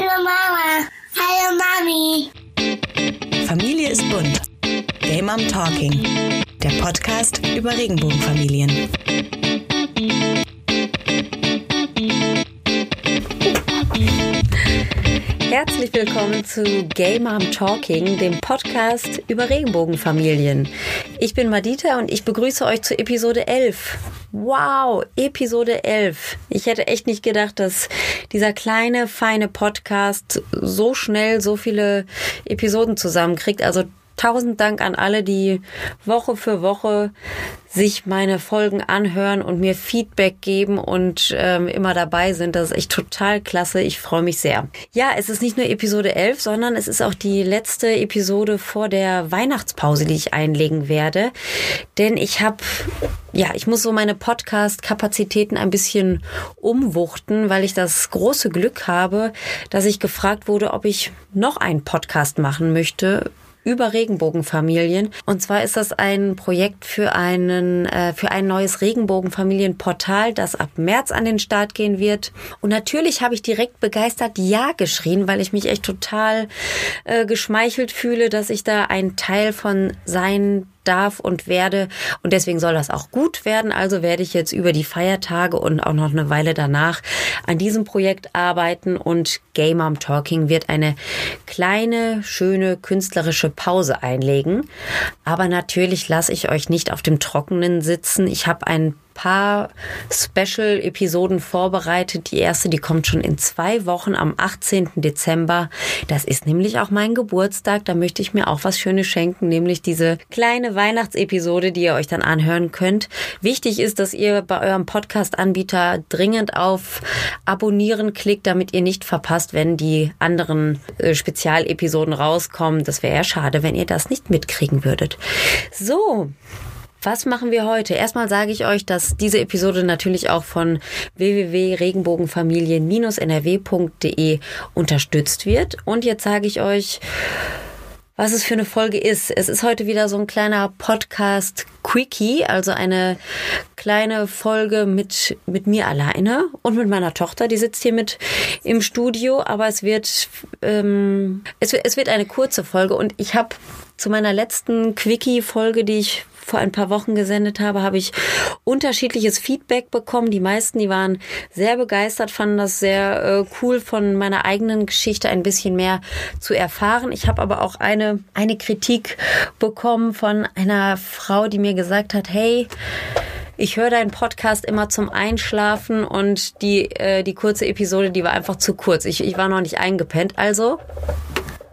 Hallo Mama. Hallo Mami. Familie ist bunt. Game Mom Talking. Der Podcast über Regenbogenfamilien. Herzlich willkommen zu Gay Mom Talking, dem Podcast über Regenbogenfamilien. Ich bin Madita und ich begrüße euch zu Episode 11. Wow, Episode 11. Ich hätte echt nicht gedacht, dass dieser kleine, feine Podcast so schnell so viele Episoden zusammenkriegt. Also tausend Dank an alle, die Woche für Woche sich meine Folgen anhören und mir Feedback geben und ähm, immer dabei sind. Das ist echt total klasse. Ich freue mich sehr. Ja, es ist nicht nur Episode 11, sondern es ist auch die letzte Episode vor der Weihnachtspause, die ich einlegen werde. Denn ich habe, ja, ich muss so meine Podcast-Kapazitäten ein bisschen umwuchten, weil ich das große Glück habe, dass ich gefragt wurde, ob ich noch einen Podcast machen möchte über Regenbogenfamilien. Und zwar ist das ein Projekt für einen äh, für ein neues Regenbogenfamilienportal, das ab März an den Start gehen wird. Und natürlich habe ich direkt begeistert Ja geschrien, weil ich mich echt total äh, geschmeichelt fühle, dass ich da ein Teil von sein darf und werde. Und deswegen soll das auch gut werden. Also werde ich jetzt über die Feiertage und auch noch eine Weile danach an diesem Projekt arbeiten und Game Mom Talking wird eine kleine, schöne künstlerische Pause einlegen. Aber natürlich lasse ich euch nicht auf dem Trockenen sitzen. Ich habe ein paar Special-Episoden vorbereitet. Die erste, die kommt schon in zwei Wochen am 18. Dezember. Das ist nämlich auch mein Geburtstag. Da möchte ich mir auch was Schönes schenken, nämlich diese kleine Weihnachtsepisode, die ihr euch dann anhören könnt. Wichtig ist, dass ihr bei eurem Podcast-Anbieter dringend auf Abonnieren klickt, damit ihr nicht verpasst, wenn die anderen äh, Spezialepisoden rauskommen. Das wäre ja schade, wenn ihr das nicht mitkriegen würdet. So, was machen wir heute? Erstmal sage ich euch, dass diese Episode natürlich auch von www.regenbogenfamilien-nrw.de unterstützt wird. Und jetzt sage ich euch, was es für eine Folge ist. Es ist heute wieder so ein kleiner Podcast Quickie, also eine kleine Folge mit, mit mir alleine und mit meiner Tochter. Die sitzt hier mit im Studio, aber es wird, ähm, es, es wird eine kurze Folge und ich habe zu meiner letzten Quickie-Folge, die ich vor ein paar Wochen gesendet habe, habe ich unterschiedliches Feedback bekommen. Die meisten, die waren sehr begeistert, fanden das sehr äh, cool, von meiner eigenen Geschichte ein bisschen mehr zu erfahren. Ich habe aber auch eine, eine Kritik bekommen von einer Frau, die mir gesagt hat, hey, ich höre deinen Podcast immer zum Einschlafen und die, äh, die kurze Episode, die war einfach zu kurz. Ich, ich war noch nicht eingepennt. Also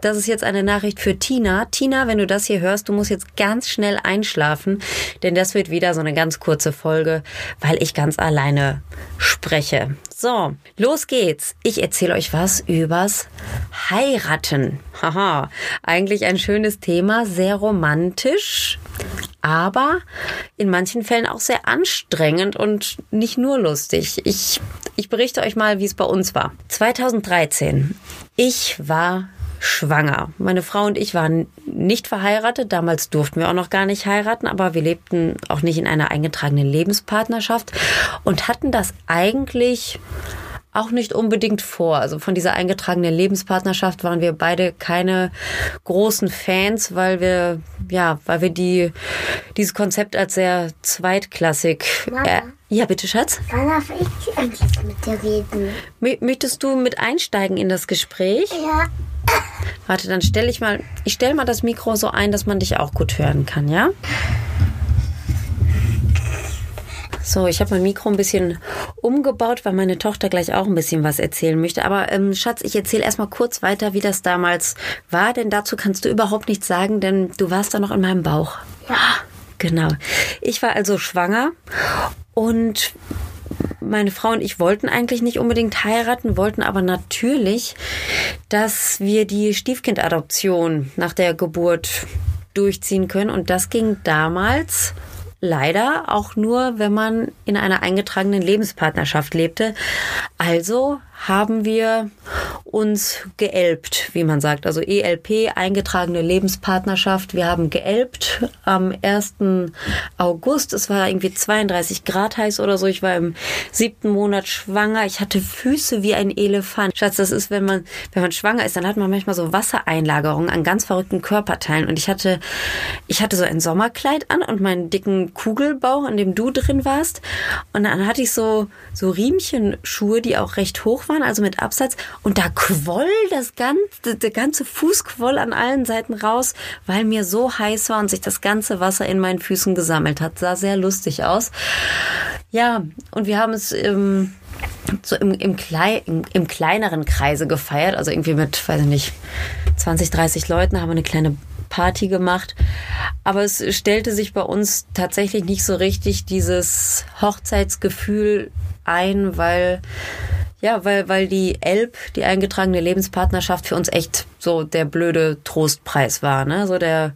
das ist jetzt eine Nachricht für Tina. Tina, wenn du das hier hörst, du musst jetzt ganz schnell einschlafen, denn das wird wieder so eine ganz kurze Folge, weil ich ganz alleine spreche. So, los geht's. Ich erzähle euch was übers Heiraten. Haha, eigentlich ein schönes Thema, sehr romantisch, aber in manchen Fällen auch sehr anstrengend und nicht nur lustig. Ich, ich berichte euch mal, wie es bei uns war. 2013. Ich war schwanger. Meine Frau und ich waren nicht verheiratet. Damals durften wir auch noch gar nicht heiraten, aber wir lebten auch nicht in einer eingetragenen Lebenspartnerschaft und hatten das eigentlich auch nicht unbedingt vor. Also von dieser eingetragenen Lebenspartnerschaft waren wir beide keine großen Fans, weil wir, ja, weil wir die, dieses Konzept als sehr zweitklassig. Äh, ja, bitte, Schatz. Wann darf ich eigentlich mit dir reden? Möchtest du mit einsteigen in das Gespräch? Ja. Warte, dann stelle ich mal, ich stelle mal das Mikro so ein, dass man dich auch gut hören kann, ja? So, ich habe mein Mikro ein bisschen umgebaut, weil meine Tochter gleich auch ein bisschen was erzählen möchte. Aber ähm, Schatz, ich erzähle erstmal kurz weiter, wie das damals war, denn dazu kannst du überhaupt nichts sagen, denn du warst da noch in meinem Bauch. Ja. Genau. Ich war also schwanger und meine Frau und ich wollten eigentlich nicht unbedingt heiraten, wollten aber natürlich, dass wir die Stiefkindadoption nach der Geburt durchziehen können. Und das ging damals leider auch nur, wenn man in einer eingetragenen Lebenspartnerschaft lebte. Also haben wir uns geelbt, wie man sagt. Also ELP, eingetragene Lebenspartnerschaft. Wir haben geelbt am 1. August. Es war irgendwie 32 Grad heiß oder so. Ich war im siebten Monat schwanger. Ich hatte Füße wie ein Elefant. Schatz, das ist, wenn man, wenn man schwanger ist, dann hat man manchmal so Wassereinlagerungen an ganz verrückten Körperteilen. Und ich hatte, ich hatte so ein Sommerkleid an und meinen dicken Kugelbauch, in dem du drin warst. Und dann hatte ich so, so Riemchenschuhe, die auch recht hoch waren, also mit Absatz. Und da quoll das ganze, der ganze Fuß quoll an allen Seiten raus, weil mir so heiß war und sich das ganze Wasser in meinen Füßen gesammelt hat. Sah sehr lustig aus. Ja, und wir haben es ähm, so im, im, Klei im, im kleineren Kreise gefeiert, also irgendwie mit, weiß ich nicht, 20, 30 Leuten haben wir eine kleine Party gemacht. Aber es stellte sich bei uns tatsächlich nicht so richtig dieses Hochzeitsgefühl ein, weil ja, weil, weil die Elb, die eingetragene Lebenspartnerschaft, für uns echt so der blöde Trostpreis war. Ne? So der,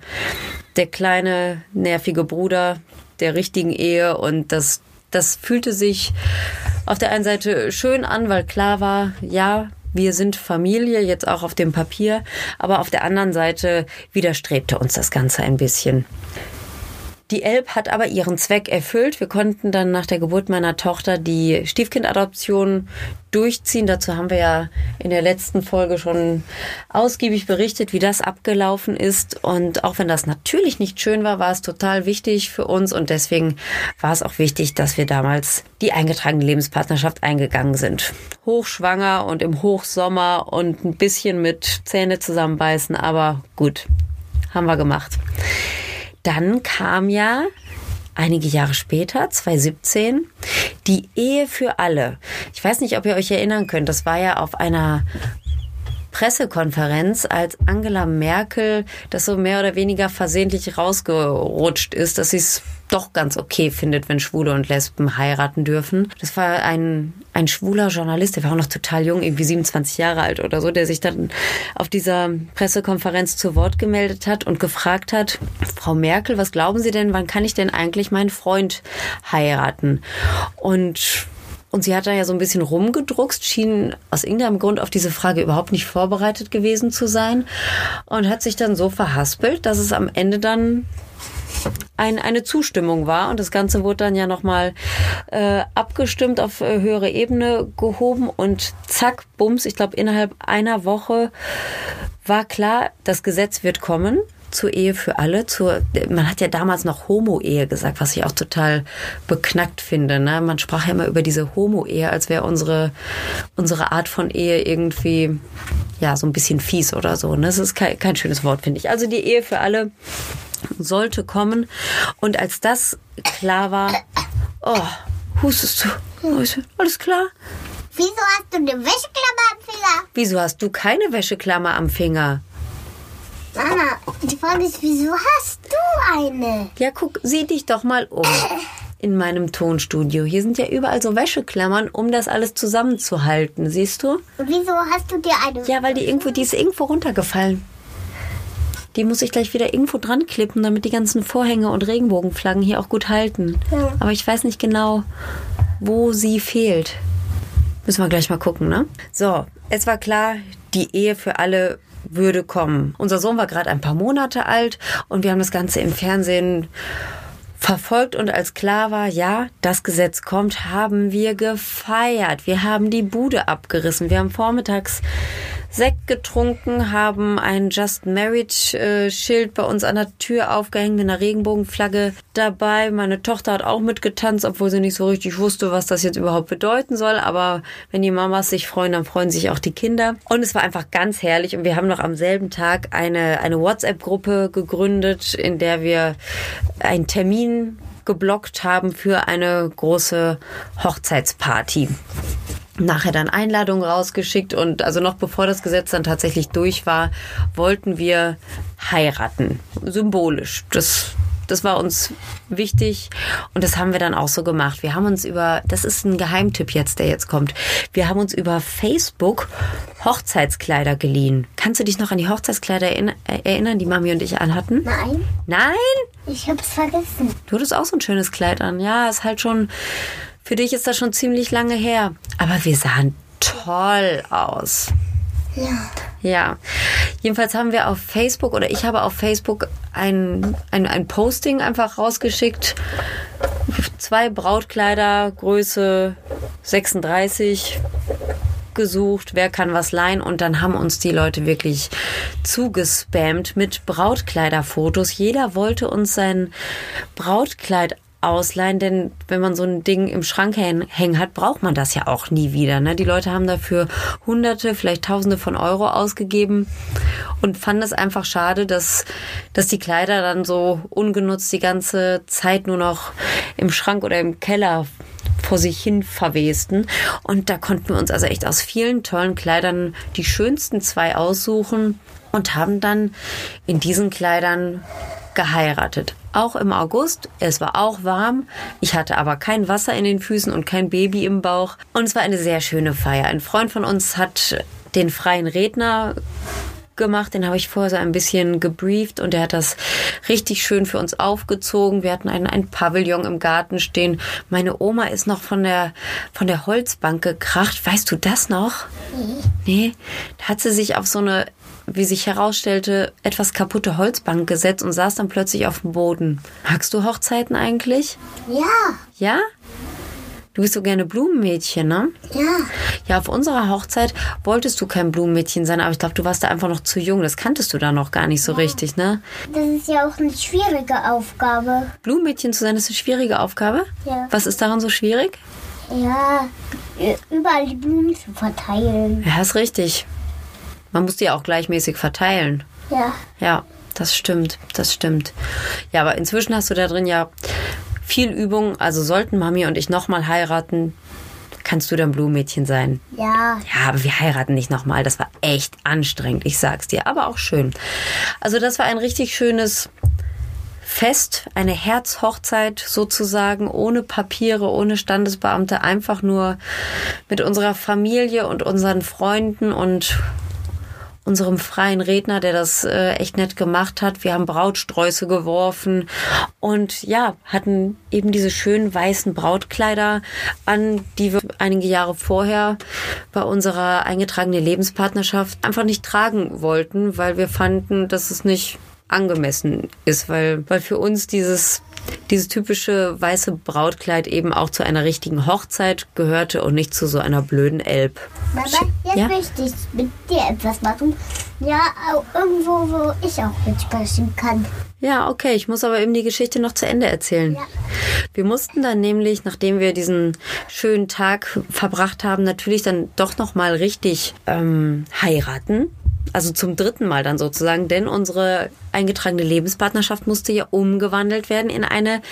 der kleine, nervige Bruder der richtigen Ehe. Und das, das fühlte sich auf der einen Seite schön an, weil klar war, ja, wir sind Familie, jetzt auch auf dem Papier, aber auf der anderen Seite widerstrebte uns das Ganze ein bisschen. Die Elb hat aber ihren Zweck erfüllt. Wir konnten dann nach der Geburt meiner Tochter die Stiefkindadoption durchziehen. Dazu haben wir ja in der letzten Folge schon ausgiebig berichtet, wie das abgelaufen ist. Und auch wenn das natürlich nicht schön war, war es total wichtig für uns. Und deswegen war es auch wichtig, dass wir damals die eingetragene Lebenspartnerschaft eingegangen sind. Hochschwanger und im Hochsommer und ein bisschen mit Zähne zusammenbeißen. Aber gut, haben wir gemacht. Dann kam ja einige Jahre später, 2017, die Ehe für alle. Ich weiß nicht, ob ihr euch erinnern könnt, das war ja auf einer Pressekonferenz, als Angela Merkel das so mehr oder weniger versehentlich rausgerutscht ist, dass sie es doch ganz okay findet, wenn Schwule und Lesben heiraten dürfen. Das war ein, ein schwuler Journalist, der war auch noch total jung, irgendwie 27 Jahre alt oder so, der sich dann auf dieser Pressekonferenz zu Wort gemeldet hat und gefragt hat, Frau Merkel, was glauben Sie denn, wann kann ich denn eigentlich meinen Freund heiraten? Und und sie hat da ja so ein bisschen rumgedruckst, schien aus irgendeinem Grund auf diese Frage überhaupt nicht vorbereitet gewesen zu sein und hat sich dann so verhaspelt, dass es am Ende dann ein, eine Zustimmung war. Und das Ganze wurde dann ja nochmal äh, abgestimmt, auf äh, höhere Ebene gehoben und zack, bums, ich glaube innerhalb einer Woche war klar, das Gesetz wird kommen zur Ehe für alle. Zur, man hat ja damals noch Homo-Ehe gesagt, was ich auch total beknackt finde. Ne? Man sprach ja immer über diese Homo-Ehe, als wäre unsere, unsere Art von Ehe irgendwie ja so ein bisschen fies oder so. Ne? Das ist kein, kein schönes Wort, finde ich. Also die Ehe für alle sollte kommen. Und als das klar war, oh, hustest du? Alles klar? Wieso hast du eine Wäscheklammer am Finger? Wieso hast du keine Wäscheklammer am Finger? Mama, die Frage ist, wieso hast du eine? Ja, guck, sieh dich doch mal um. In meinem Tonstudio. Hier sind ja überall so Wäscheklammern, um das alles zusammenzuhalten. Siehst du? Und wieso hast du dir eine? Ja, weil die irgendwo, die ist irgendwo runtergefallen. Die muss ich gleich wieder irgendwo dran klippen, damit die ganzen Vorhänge und Regenbogenflaggen hier auch gut halten. Ja. Aber ich weiß nicht genau, wo sie fehlt. Müssen wir gleich mal gucken, ne? So, es war klar, die Ehe für alle würde kommen. Unser Sohn war gerade ein paar Monate alt und wir haben das Ganze im Fernsehen verfolgt und als klar war, ja, das Gesetz kommt, haben wir gefeiert. Wir haben die Bude abgerissen. Wir haben vormittags Sekt getrunken, haben ein Just Married äh, Schild bei uns an der Tür aufgehängt mit einer Regenbogenflagge dabei. Meine Tochter hat auch mitgetanzt, obwohl sie nicht so richtig wusste, was das jetzt überhaupt bedeuten soll. Aber wenn die Mamas sich freuen, dann freuen sich auch die Kinder. Und es war einfach ganz herrlich. Und wir haben noch am selben Tag eine, eine WhatsApp-Gruppe gegründet, in der wir einen Termin geblockt haben für eine große Hochzeitsparty nachher dann Einladungen rausgeschickt und also noch bevor das Gesetz dann tatsächlich durch war, wollten wir heiraten. Symbolisch. Das das war uns wichtig und das haben wir dann auch so gemacht. Wir haben uns über, das ist ein Geheimtipp jetzt, der jetzt kommt. Wir haben uns über Facebook Hochzeitskleider geliehen. Kannst du dich noch an die Hochzeitskleider erinnern, die Mami und ich anhatten? Nein, Nein? ich hab's vergessen. Du hattest auch so ein schönes Kleid an. Ja, ist halt schon, für dich ist das schon ziemlich lange her. Aber wir sahen toll aus. Ja. Ja, jedenfalls haben wir auf Facebook oder ich habe auf Facebook ein, ein, ein Posting einfach rausgeschickt. Zwei Brautkleider, Größe 36 gesucht, wer kann was leihen und dann haben uns die Leute wirklich zugespammt mit Brautkleiderfotos. Jeder wollte uns sein Brautkleid ausleihen, denn wenn man so ein Ding im Schrank hängen hat, braucht man das ja auch nie wieder. Ne? Die Leute haben dafür Hunderte, vielleicht Tausende von Euro ausgegeben und fanden es einfach schade, dass, dass die Kleider dann so ungenutzt die ganze Zeit nur noch im Schrank oder im Keller vor sich hin verwesten. Und da konnten wir uns also echt aus vielen tollen Kleidern die schönsten zwei aussuchen und haben dann in diesen Kleidern geheiratet. Auch im August. Es war auch warm. Ich hatte aber kein Wasser in den Füßen und kein Baby im Bauch. Und es war eine sehr schöne Feier. Ein Freund von uns hat den freien Redner gemacht. Den habe ich vorher so ein bisschen gebrieft und er hat das richtig schön für uns aufgezogen. Wir hatten einen, ein Pavillon im Garten stehen. Meine Oma ist noch von der, von der Holzbank gekracht. Weißt du das noch? Nee. Da hat sie sich auf so eine wie sich herausstellte, etwas kaputte Holzbank gesetzt und saß dann plötzlich auf dem Boden. Magst du Hochzeiten eigentlich? Ja. Ja? Du bist so gerne Blumenmädchen, ne? Ja. Ja, auf unserer Hochzeit wolltest du kein Blumenmädchen sein, aber ich glaube, du warst da einfach noch zu jung. Das kanntest du da noch gar nicht so ja. richtig, ne? Das ist ja auch eine schwierige Aufgabe. Blumenmädchen zu sein, ist eine schwierige Aufgabe? Ja. Was ist daran so schwierig? Ja, überall die Blumen zu verteilen. Ja, ist richtig. Man muss die auch gleichmäßig verteilen. Ja. Ja, das stimmt, das stimmt. Ja, aber inzwischen hast du da drin ja viel Übung. Also sollten Mami und ich nochmal heiraten, kannst du dann Blumenmädchen sein. Ja. Ja, aber wir heiraten nicht nochmal. Das war echt anstrengend, ich sag's dir, aber auch schön. Also das war ein richtig schönes Fest, eine Herzhochzeit sozusagen, ohne Papiere, ohne Standesbeamte, einfach nur mit unserer Familie und unseren Freunden und unserem freien Redner, der das äh, echt nett gemacht hat. Wir haben Brautsträuße geworfen und ja, hatten eben diese schönen weißen Brautkleider an, die wir einige Jahre vorher bei unserer eingetragenen Lebenspartnerschaft einfach nicht tragen wollten, weil wir fanden, dass es nicht angemessen ist, weil, weil für uns dieses dieses typische weiße Brautkleid eben auch zu einer richtigen Hochzeit gehörte und nicht zu so einer blöden Elb. Mama, jetzt ja? möchte ich mit dir etwas machen. Ja, irgendwo, wo ich auch mitsprechen kann. Ja, okay, ich muss aber eben die Geschichte noch zu Ende erzählen. Ja. Wir mussten dann nämlich, nachdem wir diesen schönen Tag verbracht haben, natürlich dann doch noch mal richtig ähm, heiraten also zum dritten Mal dann sozusagen, denn unsere eingetragene Lebenspartnerschaft musste ja umgewandelt werden in eine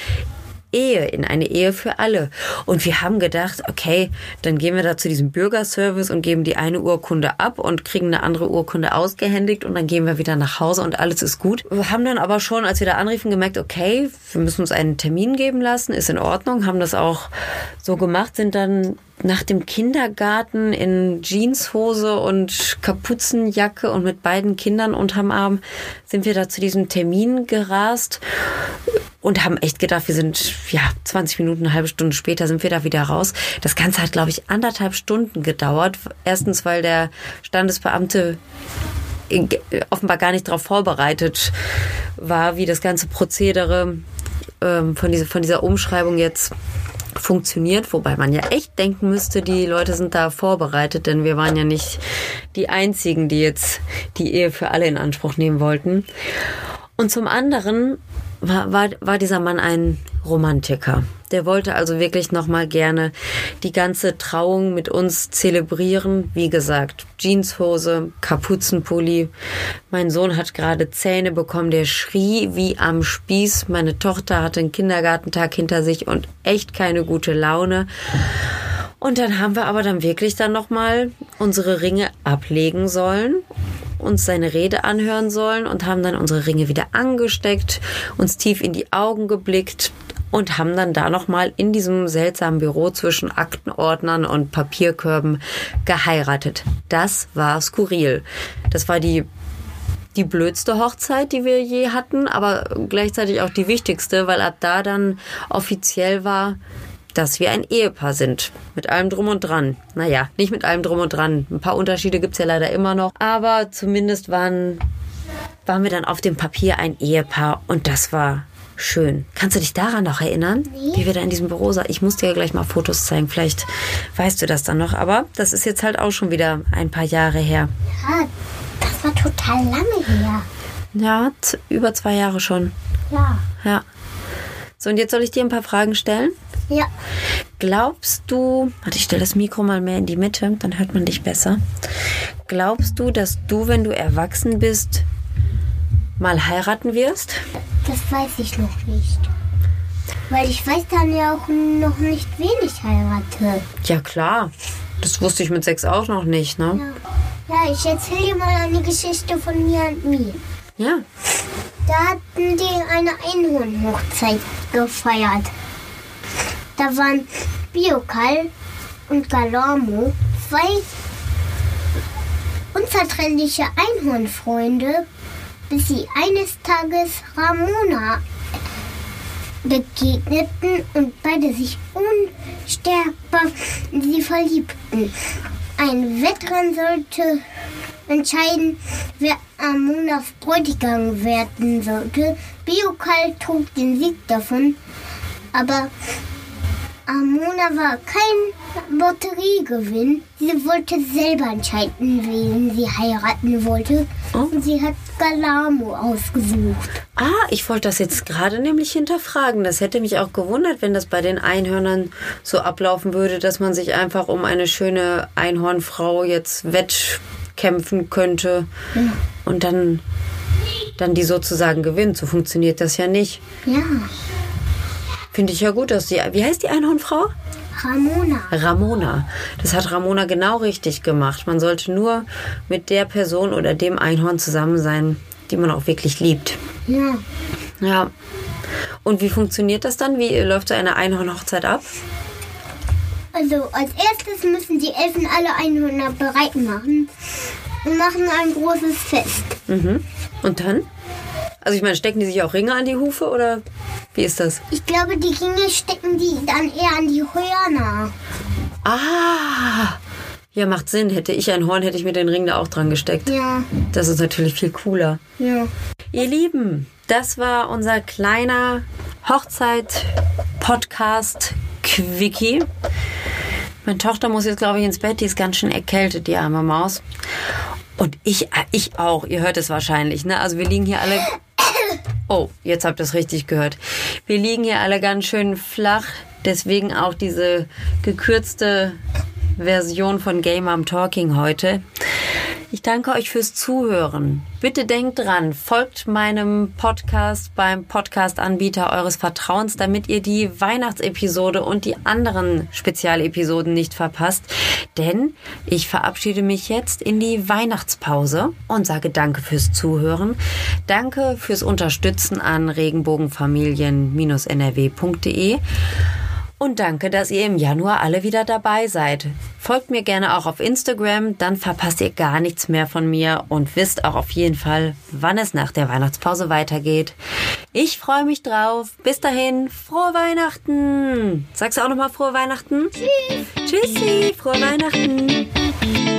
Ehe, in eine Ehe für alle. Und wir haben gedacht, okay, dann gehen wir da zu diesem Bürgerservice und geben die eine Urkunde ab und kriegen eine andere Urkunde ausgehändigt und dann gehen wir wieder nach Hause und alles ist gut. Wir haben dann aber schon, als wir da anriefen, gemerkt, okay, wir müssen uns einen Termin geben lassen, ist in Ordnung, haben das auch so gemacht, sind dann nach dem Kindergarten in Jeanshose und Kapuzenjacke und mit beiden Kindern unterm Arm sind wir da zu diesem Termin gerast und haben echt gedacht, wir sind ja 20 Minuten, eine halbe Stunde später sind wir da wieder raus. Das Ganze hat, glaube ich, anderthalb Stunden gedauert. Erstens, weil der Standesbeamte offenbar gar nicht darauf vorbereitet war, wie das ganze Prozedere ähm, von, dieser, von dieser Umschreibung jetzt funktioniert, wobei man ja echt denken müsste, die Leute sind da vorbereitet, denn wir waren ja nicht die einzigen, die jetzt die Ehe für alle in Anspruch nehmen wollten. Und zum anderen war, war, war dieser Mann ein Romantiker. Der wollte also wirklich nochmal gerne die ganze Trauung mit uns zelebrieren. Wie gesagt, Jeanshose, Kapuzenpulli. Mein Sohn hat gerade Zähne bekommen, der schrie wie am Spieß. Meine Tochter hatte einen Kindergartentag hinter sich und echt keine gute Laune. Und dann haben wir aber dann wirklich dann nochmal unsere Ringe ablegen sollen uns seine Rede anhören sollen und haben dann unsere Ringe wieder angesteckt, uns tief in die Augen geblickt und haben dann da nochmal in diesem seltsamen Büro zwischen Aktenordnern und Papierkörben geheiratet. Das war skurril. Das war die die blödste Hochzeit, die wir je hatten, aber gleichzeitig auch die wichtigste, weil ab da dann offiziell war, dass wir ein Ehepaar sind. Mit allem drum und dran. Naja, nicht mit allem drum und dran. Ein paar Unterschiede gibt's ja leider immer noch. Aber zumindest waren, waren wir dann auf dem Papier ein Ehepaar und das war schön. Kannst du dich daran noch erinnern, Nee. wie wir da in diesem Büro saßen? Ich muss dir ja gleich mal Fotos zeigen. Vielleicht weißt du das dann noch. Aber das ist jetzt halt auch schon wieder ein paar Jahre her. Ja, das war total lange her. Ja, über zwei Jahre schon. Ja. Ja. So, und jetzt soll ich dir ein paar Fragen stellen. Ja. Glaubst du, warte, ich stelle das Mikro mal mehr in die Mitte, dann hört man dich besser. Glaubst du, dass du, wenn du erwachsen bist, mal heiraten wirst? Das weiß ich noch nicht. Weil ich weiß dann ja auch noch nicht, wen ich heirate. Ja, klar. Das wusste ich mit sechs auch noch nicht, ne? Ja, ja ich erzähle dir mal eine Geschichte von mir und mir. Ja. Da hatten die eine Einhornhochzeit gefeiert. Da waren Biokal und Galormo zwei unzertrennliche Einhornfreunde, bis sie eines Tages Ramona begegneten und beide sich unsterbbar in sie verliebten. Ein Wettrennen sollte entscheiden, wer Amonas Bräutigam werden sollte. Biokal trug den Sieg davon, aber Amona war kein Lotteriegewinn. Sie wollte selber entscheiden, wen sie heiraten wollte. Und sie hat Galamo ausgesucht. Ah, ich wollte das jetzt gerade nämlich hinterfragen. Das hätte mich auch gewundert, wenn das bei den Einhörnern so ablaufen würde, dass man sich einfach um eine schöne Einhornfrau jetzt wettkämpfen könnte und dann, dann die sozusagen gewinnt. So funktioniert das ja nicht. Ja, Finde ich ja gut, dass die. Wie heißt die Einhornfrau? Ramona. Ramona. Das hat Ramona genau richtig gemacht. Man sollte nur mit der Person oder dem Einhorn zusammen sein, die man auch wirklich liebt. Ja, Ja. Und wie funktioniert das dann? Wie läuft so eine Einhornhochzeit ab? also als erstes müssen die Elfen alle Einhörner bereit machen und machen ein großes Fest. Mhm. Und dann? Also ich meine, stecken die sich auch Ringe an die Hufe oder wie ist das? Ich glaube, die Ringe stecken die dann eher an die Hörner. Ah! Ja, macht Sinn. Hätte ich ein Horn, hätte ich mir den Ring da auch dran gesteckt. Ja, Das ist natürlich viel cooler. ja. Ihr Lieben, das war unser kleiner Hochzeit-Podcast-Quickie. Meine Tochter muss jetzt, glaube ich, ins Bett. Die ist ganz schön erkältet, die arme Maus. Und ich, äh, ich auch. Ihr hört es wahrscheinlich, ne? Also wir liegen hier alle... Oh, jetzt habt ihr es richtig gehört. Wir liegen hier alle ganz schön flach. Deswegen auch diese gekürzte Version von Game Mom Talking heute. Ich danke euch fürs Zuhören. Bitte denkt dran, folgt meinem Podcast beim Podcast-Anbieter eures Vertrauens, damit ihr die Weihnachtsepisode und die anderen Spezialepisoden nicht verpasst. Denn ich verabschiede mich jetzt in die Weihnachtspause und sage Danke fürs Zuhören. Danke fürs Unterstützen an regenbogenfamilien-nrw.de. Und danke, dass ihr im Januar alle wieder dabei seid. Folgt mir gerne auch auf Instagram, dann verpasst ihr gar nichts mehr von mir und wisst auch auf jeden Fall, wann es nach der Weihnachtspause weitergeht. Ich freue mich drauf. Bis dahin, frohe Weihnachten. Sagst du auch nochmal frohe Weihnachten? Tschüss. Tschüssi, frohe Weihnachten.